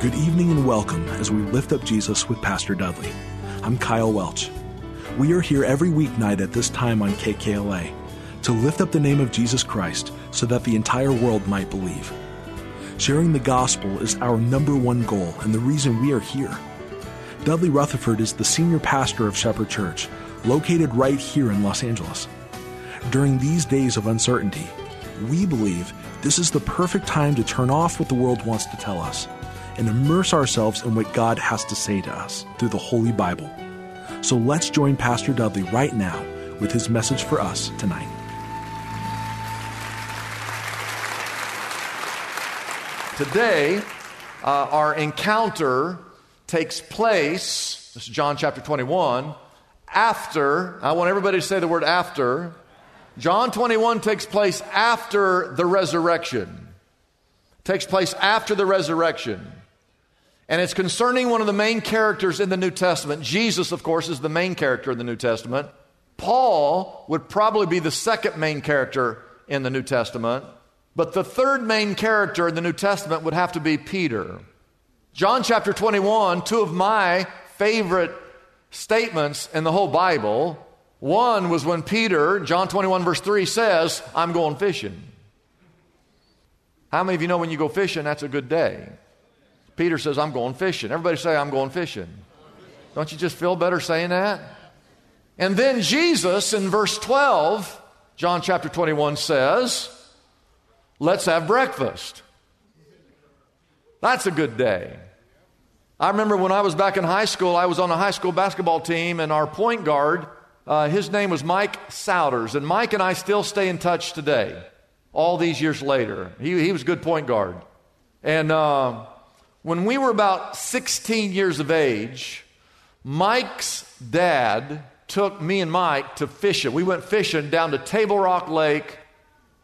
Good evening and welcome as we lift up Jesus with Pastor Dudley. I'm Kyle Welch. We are here every weeknight at this time on KKLA to lift up the name of Jesus Christ so that the entire world might believe. Sharing the gospel is our number one goal and the reason we are here. Dudley Rutherford is the senior pastor of Shepherd Church, located right here in Los Angeles. During these days of uncertainty, we believe this is the perfect time to turn off what the world wants to tell us and immerse ourselves in what God has to say to us through the Holy Bible. So let's join Pastor Dudley right now with his message for us tonight. Today, uh, our encounter takes place, this is John chapter 21, after, I want everybody to say the word after. John 21 takes place after the resurrection. Takes place after the resurrection. And it's concerning one of the main characters in the New Testament. Jesus, of course, is the main character in the New Testament. Paul would probably be the second main character in the New Testament. But the third main character in the New Testament would have to be Peter. John chapter 21, two of my favorite statements in the whole Bible. One was when Peter, John 21, verse 3, says, I'm going fishing. How many of you know when you go fishing, that's a good day? Peter says, I'm going fishing. Everybody say, I'm going fishing. Don't you just feel better saying that? And then Jesus in verse 12, John chapter 21 says, Let's have breakfast. That's a good day. I remember when I was back in high school, I was on a high school basketball team, and our point guard, uh, his name was Mike Souders. And Mike and I still stay in touch today, all these years later. He, he was a good point guard. And uh, when we were about 16 years of age, Mike's dad took me and Mike to fishing. We went fishing down to Table Rock Lake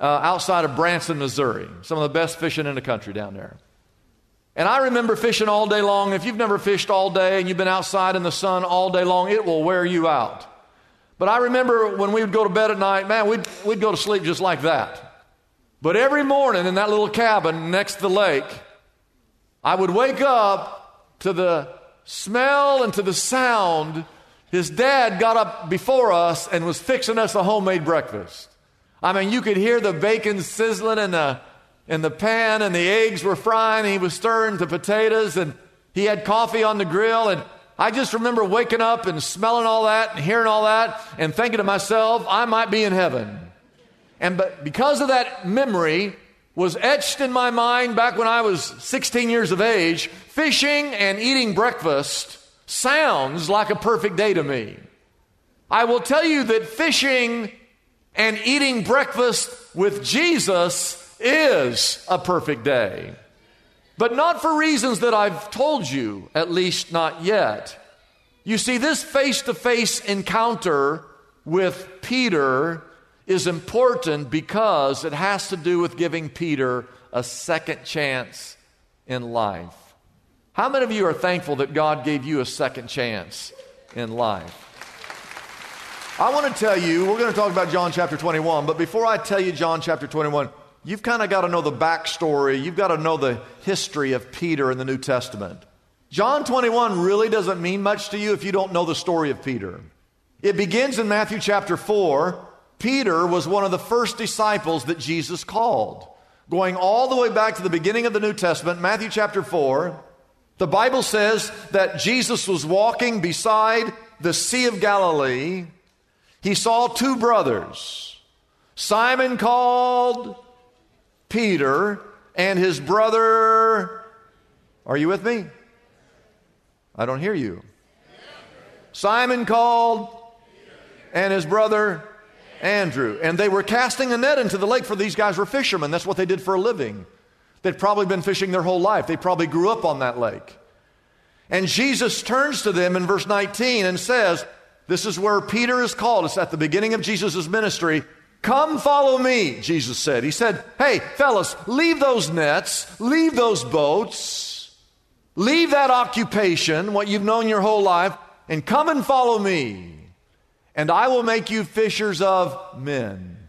uh, outside of Branson, Missouri. Some of the best fishing in the country down there. And I remember fishing all day long. If you've never fished all day and you've been outside in the sun all day long, it will wear you out. But I remember when we would go to bed at night, man, we'd, we'd go to sleep just like that. But every morning in that little cabin next to the lake, I would wake up to the smell and to the sound. His dad got up before us and was fixing us a homemade breakfast. I mean, you could hear the bacon sizzling in the, in the pan and the eggs were frying. He was stirring the potatoes and he had coffee on the grill. And I just remember waking up and smelling all that and hearing all that and thinking to myself, I might be in heaven. And but because of that memory, was etched in my mind back when I was 16 years of age, fishing and eating breakfast sounds like a perfect day to me. I will tell you that fishing and eating breakfast with Jesus is a perfect day. But not for reasons that I've told you, at least not yet. You see, this face to face encounter with Peter is important because it has to do with giving Peter a second chance in life. How many of you are thankful that God gave you a second chance in life? I want to tell you, we're going to talk about John chapter 21, but before I tell you John chapter 21, you've kind of got to know the backstory. You've got to know the history of Peter in the New Testament. John 21 really doesn't mean much to you if you don't know the story of Peter. It begins in Matthew chapter 4 Peter was one of the first disciples that Jesus called. Going all the way back to the beginning of the New Testament, Matthew chapter 4, the Bible says that Jesus was walking beside the Sea of Galilee. He saw two brothers, Simon called Peter, and his brother. Are you with me? I don't hear you. Simon called and his brother Andrew. And they were casting a net into the lake, for these guys were fishermen. That's what they did for a living. They'd probably been fishing their whole life, they probably grew up on that lake. And Jesus turns to them in verse 19 and says, This is where Peter is called. It's at the beginning of Jesus' ministry. Come follow me, Jesus said. He said, Hey, fellas, leave those nets, leave those boats, leave that occupation, what you've known your whole life, and come and follow me. And I will make you fishers of men.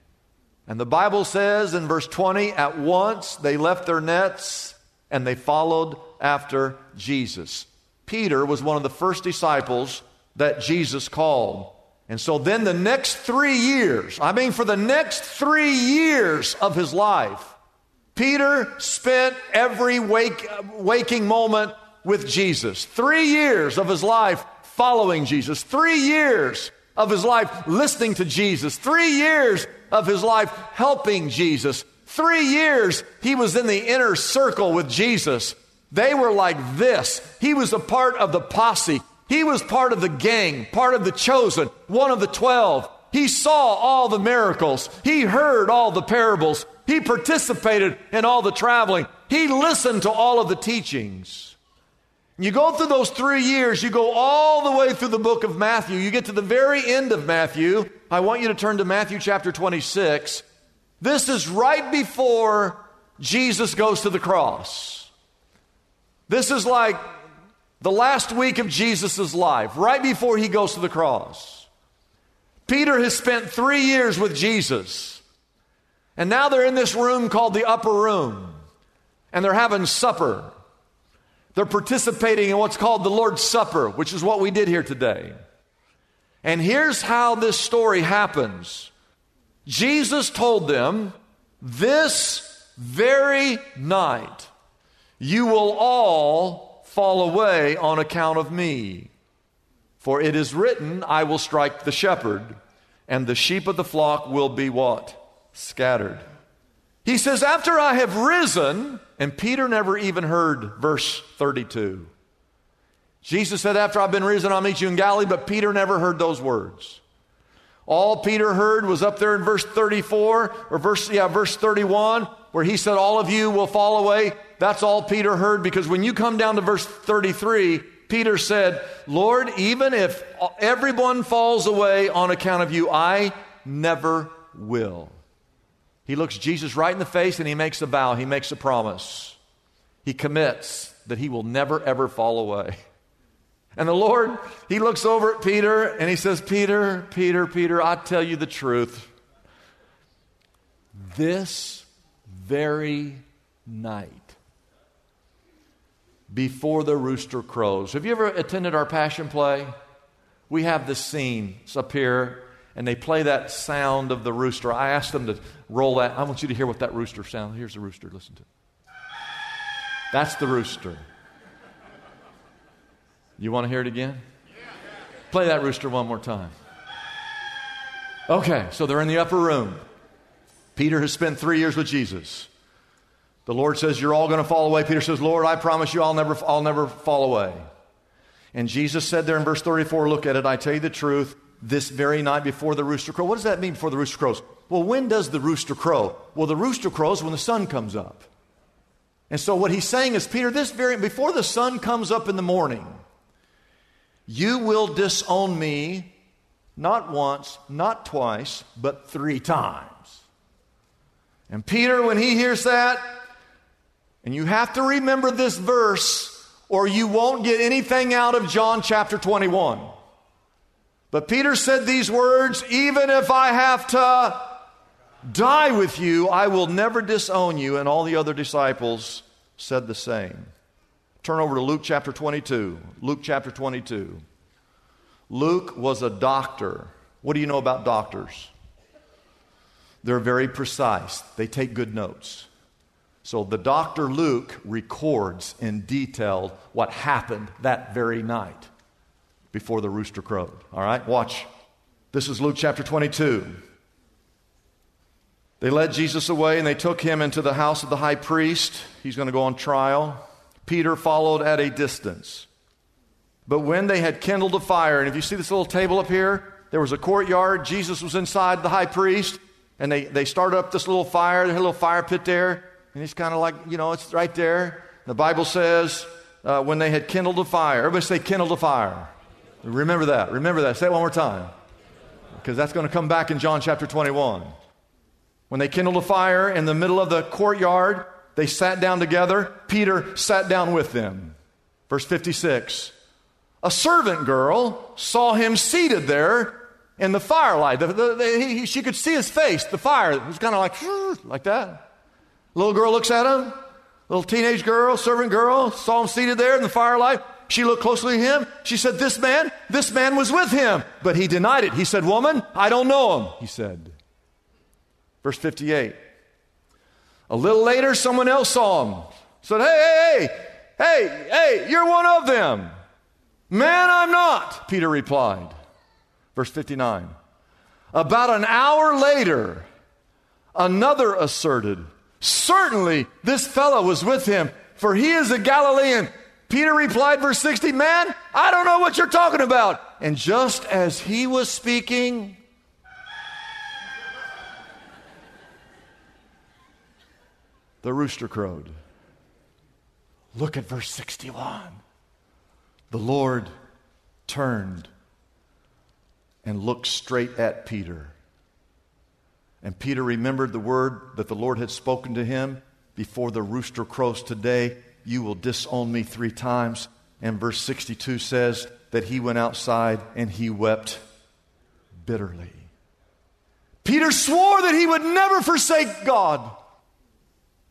And the Bible says in verse 20, at once they left their nets and they followed after Jesus. Peter was one of the first disciples that Jesus called. And so then the next three years, I mean, for the next three years of his life, Peter spent every wake, waking moment with Jesus. Three years of his life following Jesus. Three years of his life listening to Jesus. Three years of his life helping Jesus. Three years he was in the inner circle with Jesus. They were like this. He was a part of the posse. He was part of the gang, part of the chosen, one of the twelve. He saw all the miracles. He heard all the parables. He participated in all the traveling. He listened to all of the teachings. You go through those three years, you go all the way through the book of Matthew. You get to the very end of Matthew. I want you to turn to Matthew chapter 26. This is right before Jesus goes to the cross. This is like the last week of Jesus' life, right before he goes to the cross. Peter has spent three years with Jesus. And now they're in this room called the upper room. And they're having supper. They're participating in what's called the Lord's Supper, which is what we did here today. And here's how this story happens Jesus told them, This very night you will all fall away on account of me. For it is written, I will strike the shepherd, and the sheep of the flock will be what? Scattered. He says, After I have risen, and Peter never even heard verse 32. Jesus said, After I've been risen, I'll meet you in Galilee, but Peter never heard those words. All Peter heard was up there in verse 34, or verse, yeah, verse 31, where he said, All of you will fall away. That's all Peter heard because when you come down to verse 33, Peter said, Lord, even if everyone falls away on account of you, I never will. He looks Jesus right in the face and he makes a vow, he makes a promise. He commits that he will never, ever fall away. And the Lord, he looks over at Peter and he says, Peter, Peter, Peter, I tell you the truth. This very night, before the rooster crows. Have you ever attended our Passion Play? We have this scene it's up here, and they play that sound of the rooster. I asked them to roll that. I want you to hear what that rooster sounds. Here's the rooster. Listen to it. That's the rooster. You want to hear it again? Play that rooster one more time. Okay, so they're in the upper room. Peter has spent three years with Jesus. The Lord says, You're all going to fall away. Peter says, Lord, I promise you I'll never, I'll never fall away. And Jesus said there in verse 34, Look at it, I tell you the truth, this very night before the rooster crows. What does that mean before the rooster crows? Well, when does the rooster crow? Well, the rooster crows when the sun comes up. And so what he's saying is, Peter, this very before the sun comes up in the morning, you will disown me not once, not twice, but three times. And Peter, when he hears that, and you have to remember this verse or you won't get anything out of John chapter 21. But Peter said these words even if I have to die with you, I will never disown you. And all the other disciples said the same. Turn over to Luke chapter 22. Luke chapter 22. Luke was a doctor. What do you know about doctors? They're very precise, they take good notes. So the doctor Luke records in detail what happened that very night before the rooster crowed. All right, watch. This is Luke chapter 22. They led Jesus away and they took him into the house of the high priest. He's going to go on trial. Peter followed at a distance. But when they had kindled a fire, and if you see this little table up here, there was a courtyard. Jesus was inside the high priest, and they, they started up this little fire, They had a little fire pit there. And he's kind of like, you know, it's right there. The Bible says uh, when they had kindled a fire, everybody say, kindled a fire. Remember that. Remember that. Say it one more time. Because that's going to come back in John chapter 21. When they kindled a fire in the middle of the courtyard, they sat down together. Peter sat down with them. Verse 56. A servant girl saw him seated there in the firelight. The, the, the, he, she could see his face, the fire. It was kind of like, like that. Little girl looks at him. Little teenage girl, servant girl, saw him seated there in the firelight. She looked closely at him. She said, This man, this man was with him. But he denied it. He said, Woman, I don't know him, he said. Verse 58. A little later, someone else saw him. Said, Hey, hey, hey, hey, hey, you're one of them. Man, I'm not, Peter replied. Verse 59. About an hour later, another asserted, Certainly this fellow was with him, for he is a Galilean. Peter replied, verse 60, Man, I don't know what you're talking about. And just as he was speaking, the rooster crowed. Look at verse 61. The Lord turned and looked straight at Peter. And Peter remembered the word that the Lord had spoken to him before the rooster crows today you will disown me three times. And verse 62 says that he went outside and he wept bitterly. Peter swore that he would never forsake God.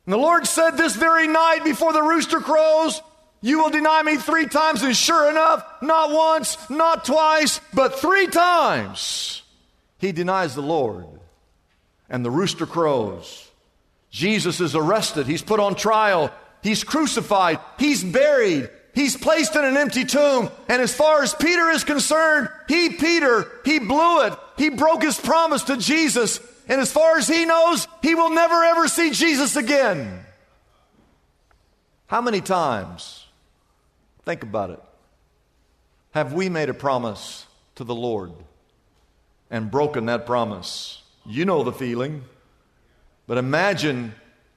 And the Lord said this very night before the rooster crows, You will deny me three times. And sure enough, not once, not twice, but three times, he denies the Lord. And the rooster crows. Jesus is arrested. He's put on trial. He's crucified. He's buried. He's placed in an empty tomb. And as far as Peter is concerned, he, Peter, he blew it. He broke his promise to Jesus. And as far as he knows, he will never ever see Jesus again. How many times, think about it, have we made a promise to the Lord and broken that promise? You know the feeling. But imagine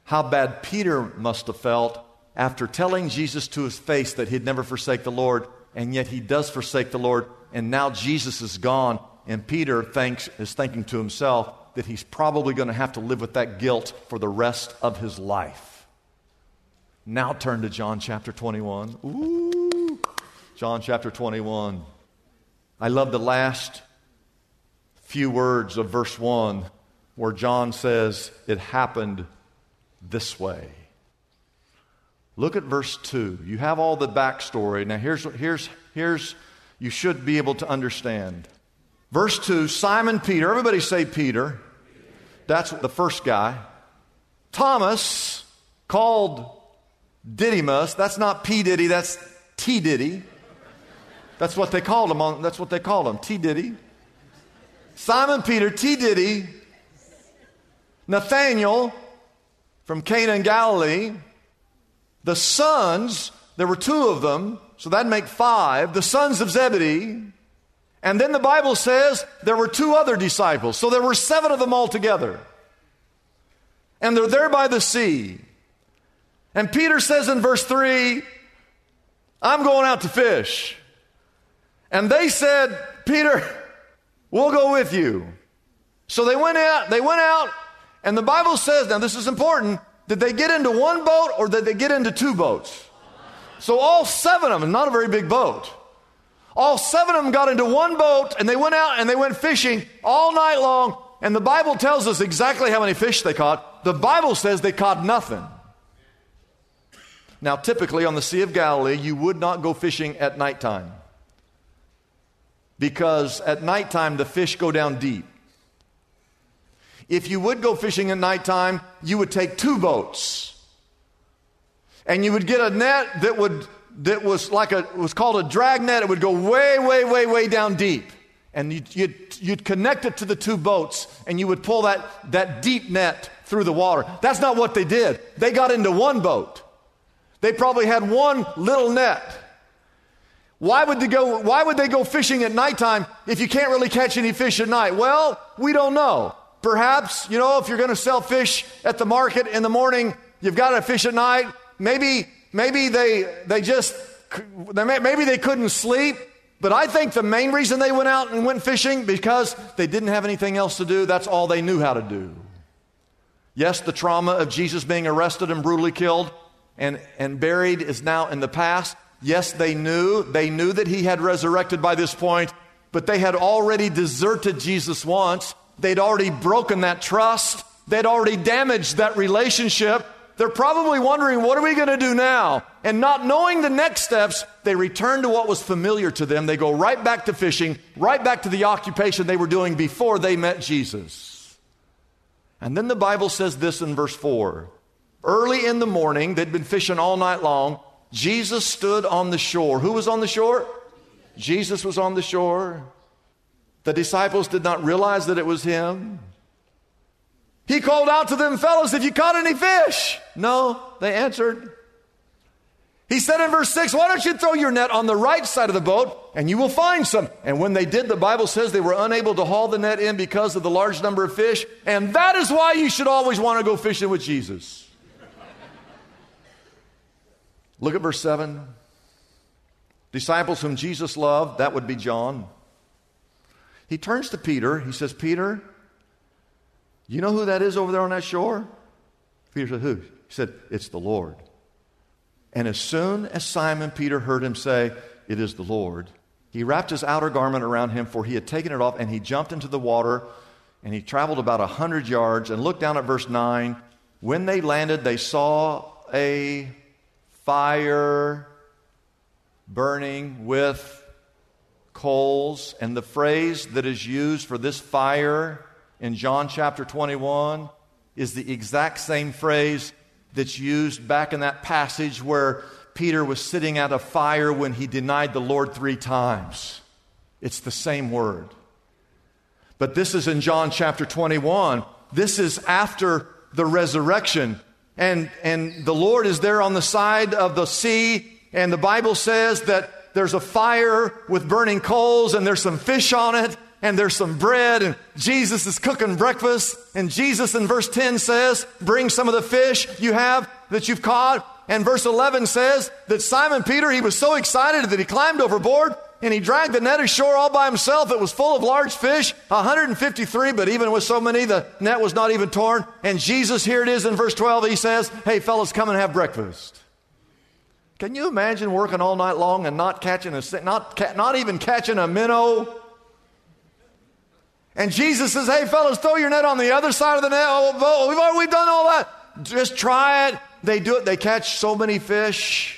how bad Peter must have felt after telling Jesus to his face that he'd never forsake the Lord, and yet he does forsake the Lord, and now Jesus is gone, and Peter thinks, is thinking to himself that he's probably going to have to live with that guilt for the rest of his life. Now turn to John chapter 21. Ooh, John chapter 21. I love the last few words of verse 1 where John says, It happened this way. Look at verse 2. You have all the backstory. Now, here's, here's, here's, you should be able to understand. Verse 2 Simon Peter, everybody say Peter. That's the first guy. Thomas, called Didymus, that's not P. Diddy, that's T. Diddy. That's what they called him. On, that's what they called him, T. Diddy. Simon Peter, T. Diddy. Nathaniel, from Cana in Galilee. The sons, there were two of them, so that'd make five. The sons of Zebedee. And then the Bible says there were two other disciples. So there were seven of them altogether. And they're there by the sea. And Peter says in verse 3, I'm going out to fish. And they said, Peter, we'll go with you. So they went out, they went out and the Bible says, now this is important, did they get into one boat or did they get into two boats? So all seven of them, not a very big boat. All seven of them got into one boat and they went out and they went fishing all night long. And the Bible tells us exactly how many fish they caught. The Bible says they caught nothing. Now, typically on the Sea of Galilee, you would not go fishing at nighttime because at nighttime the fish go down deep. If you would go fishing at nighttime, you would take two boats. And you would get a net that would that was like a was called a drag net. It would go way, way, way, way down deep. And you'd, you'd, you'd connect it to the two boats and you would pull that, that deep net through the water. That's not what they did. They got into one boat. They probably had one little net. Why would they go, why would they go fishing at nighttime if you can't really catch any fish at night? Well, we don't know. Perhaps, you know, if you're going to sell fish at the market in the morning, you've got to fish at night. Maybe, maybe they, they just, maybe they couldn't sleep. But I think the main reason they went out and went fishing because they didn't have anything else to do. That's all they knew how to do. Yes, the trauma of Jesus being arrested and brutally killed and, and buried is now in the past. Yes, they knew. They knew that he had resurrected by this point, but they had already deserted Jesus once. They'd already broken that trust. They'd already damaged that relationship. They're probably wondering, what are we going to do now? And not knowing the next steps, they return to what was familiar to them. They go right back to fishing, right back to the occupation they were doing before they met Jesus. And then the Bible says this in verse 4 Early in the morning, they'd been fishing all night long. Jesus stood on the shore. Who was on the shore? Jesus was on the shore. The disciples did not realize that it was him. He called out to them, fellows, have you caught any fish? No, they answered. He said in verse 6, Why don't you throw your net on the right side of the boat and you will find some? And when they did, the Bible says they were unable to haul the net in because of the large number of fish. And that is why you should always want to go fishing with Jesus. Look at verse 7. Disciples whom Jesus loved, that would be John. He turns to Peter. He says, Peter, you know who that is over there on that shore? Peter said, Who? He said, It's the Lord. And as soon as Simon Peter heard him say, It is the Lord, he wrapped his outer garment around him, for he had taken it off, and he jumped into the water, and he traveled about a hundred yards, and looked down at verse 9. When they landed, they saw a fire burning with coals. And the phrase that is used for this fire in John chapter 21 is the exact same phrase that's used back in that passage where Peter was sitting at a fire when he denied the Lord three times. It's the same word. But this is in John chapter 21. This is after the resurrection and, and the Lord is there on the side of the sea, and the Bible says that there's a fire with burning coals, and there's some fish on it, and there's some bread, and Jesus is cooking breakfast. And Jesus in verse 10 says, Bring some of the fish you have that you've caught. And verse 11 says that Simon Peter, he was so excited that he climbed overboard and he dragged the net ashore all by himself. It was full of large fish, 153, but even with so many, the net was not even torn. And Jesus, here it is in verse 12, he says, Hey, fellas, come and have breakfast. Can you imagine working all night long and not catching a, not, not even catching a minnow? And Jesus says, Hey, fellas, throw your net on the other side of the net. Oh, we've, we've done all that. Just try it. They do it. They catch so many fish.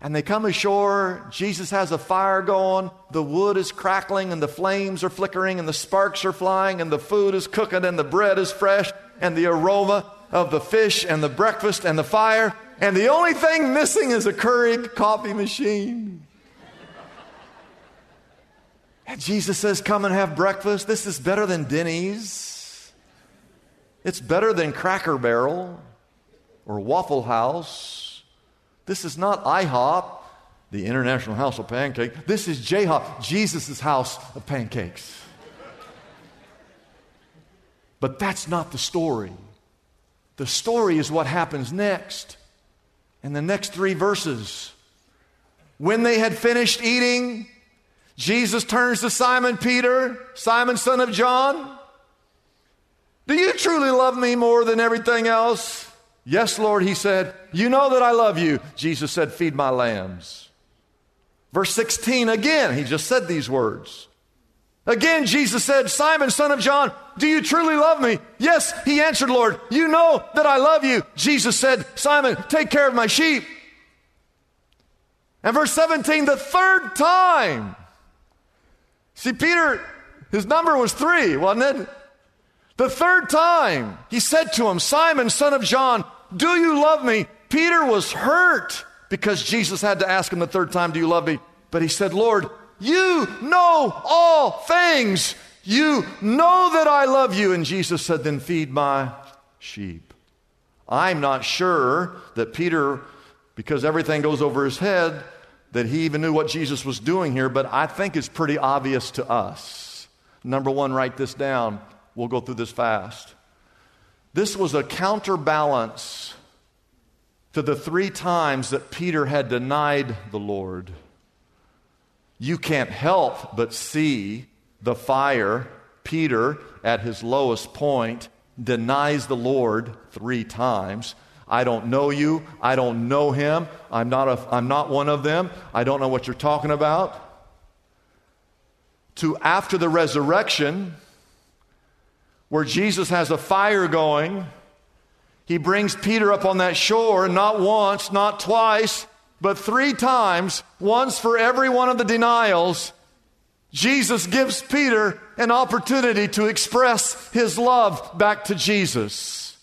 And they come ashore. Jesus has a fire going. The wood is crackling and the flames are flickering and the sparks are flying and the food is cooking and the bread is fresh and the aroma of the fish and the breakfast and the fire. And the only thing missing is a Keurig coffee machine. And Jesus says, Come and have breakfast. This is better than Denny's. It's better than Cracker Barrel or Waffle House this is not IHOP, the International House of Pancakes. This is JHOP, Jesus' house of pancakes. But that's not the story. The story is what happens next. In the next three verses. When they had finished eating, Jesus turns to Simon Peter, Simon, son of John. Do you truly love me more than everything else? Yes, Lord, he said, You know that I love you. Jesus said, Feed my lambs. Verse 16, again, he just said these words. Again, Jesus said, Simon, son of John, do you truly love me? Yes, he answered, Lord, you know that I love you. Jesus said, Simon, take care of my sheep. And verse 17, the third time. See, Peter, his number was three, wasn't it? The third time, he said to him, Simon, son of John, do you love me? Peter was hurt because Jesus had to ask him the third time, Do you love me? But he said, Lord, you know all things. You know that I love you. And Jesus said, Then feed my sheep. I'm not sure that Peter, because everything goes over his head, that he even knew what Jesus was doing here, but I think it's pretty obvious to us. Number one, write this down. We'll go through this fast. This was a counterbalance to the three times that Peter had denied the Lord. You can't help but see the fire. Peter, at his lowest point, denies the Lord three times. I don't know you. I don't know him. I'm not, a, I'm not one of them. I don't know what you're talking about. To after the resurrection, where Jesus has a fire going, he brings Peter up on that shore, not once, not twice, but three times, once for every one of the denials. Jesus gives Peter an opportunity to express his love back to Jesus.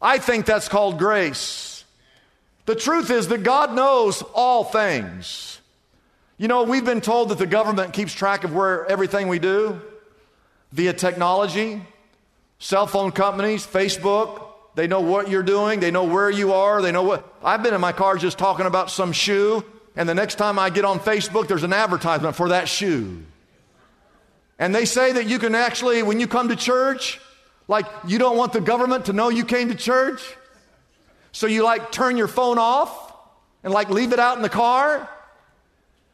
I think that's called grace. The truth is that God knows all things. You know, we've been told that the government keeps track of where everything we do via technology, cell phone companies, Facebook. They know what you're doing, they know where you are, they know what. I've been in my car just talking about some shoe, and the next time I get on Facebook, there's an advertisement for that shoe. And they say that you can actually, when you come to church, like you don't want the government to know you came to church. So you like turn your phone off and like leave it out in the car.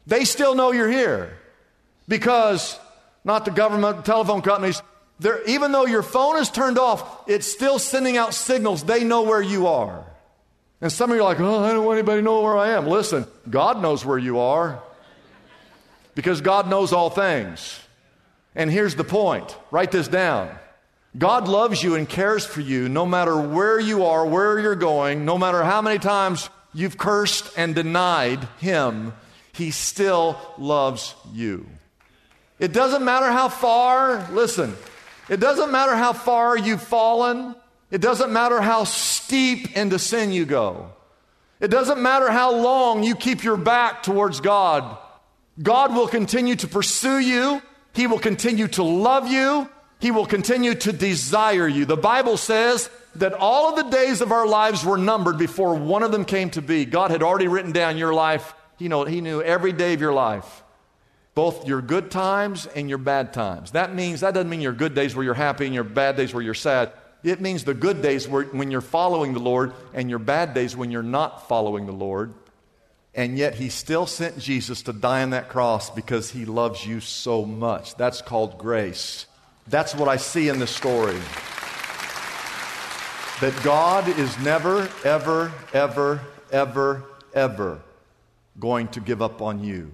They still know you're here because not the government, telephone companies, even though your phone is turned off, it's still sending out signals. They know where you are. And some of you are like, oh, I don't want anybody to know where I am. Listen, God knows where you are because God knows all things. And here's the point write this down. God loves you and cares for you no matter where you are, where you're going, no matter how many times you've cursed and denied Him, He still loves you. It doesn't matter how far, listen, it doesn't matter how far you've fallen, it doesn't matter how steep into sin you go, it doesn't matter how long you keep your back towards God. God will continue to pursue you, He will continue to love you. He will continue to desire you. The Bible says that all of the days of our lives were numbered before one of them came to be. God had already written down your life. You know, he knew every day of your life, both your good times and your bad times. That means, that doesn't mean your good days where you're happy and your bad days where you're sad. It means the good days where, when you're following the Lord and your bad days when you're not following the Lord. And yet he still sent Jesus to die on that cross because he loves you so much. That's called grace. That's what I see in this story. That God is never, ever, ever, ever, ever going to give up on you.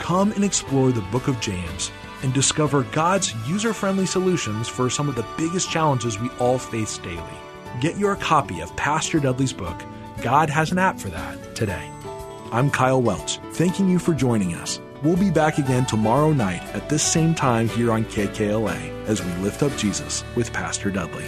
Come and explore the book of James and discover God's user friendly solutions for some of the biggest challenges we all face daily. Get your copy of Pastor Dudley's book, God Has an App for That, today. I'm Kyle Welch, thanking you for joining us. We'll be back again tomorrow night at this same time here on KKLA as we lift up Jesus with Pastor Dudley.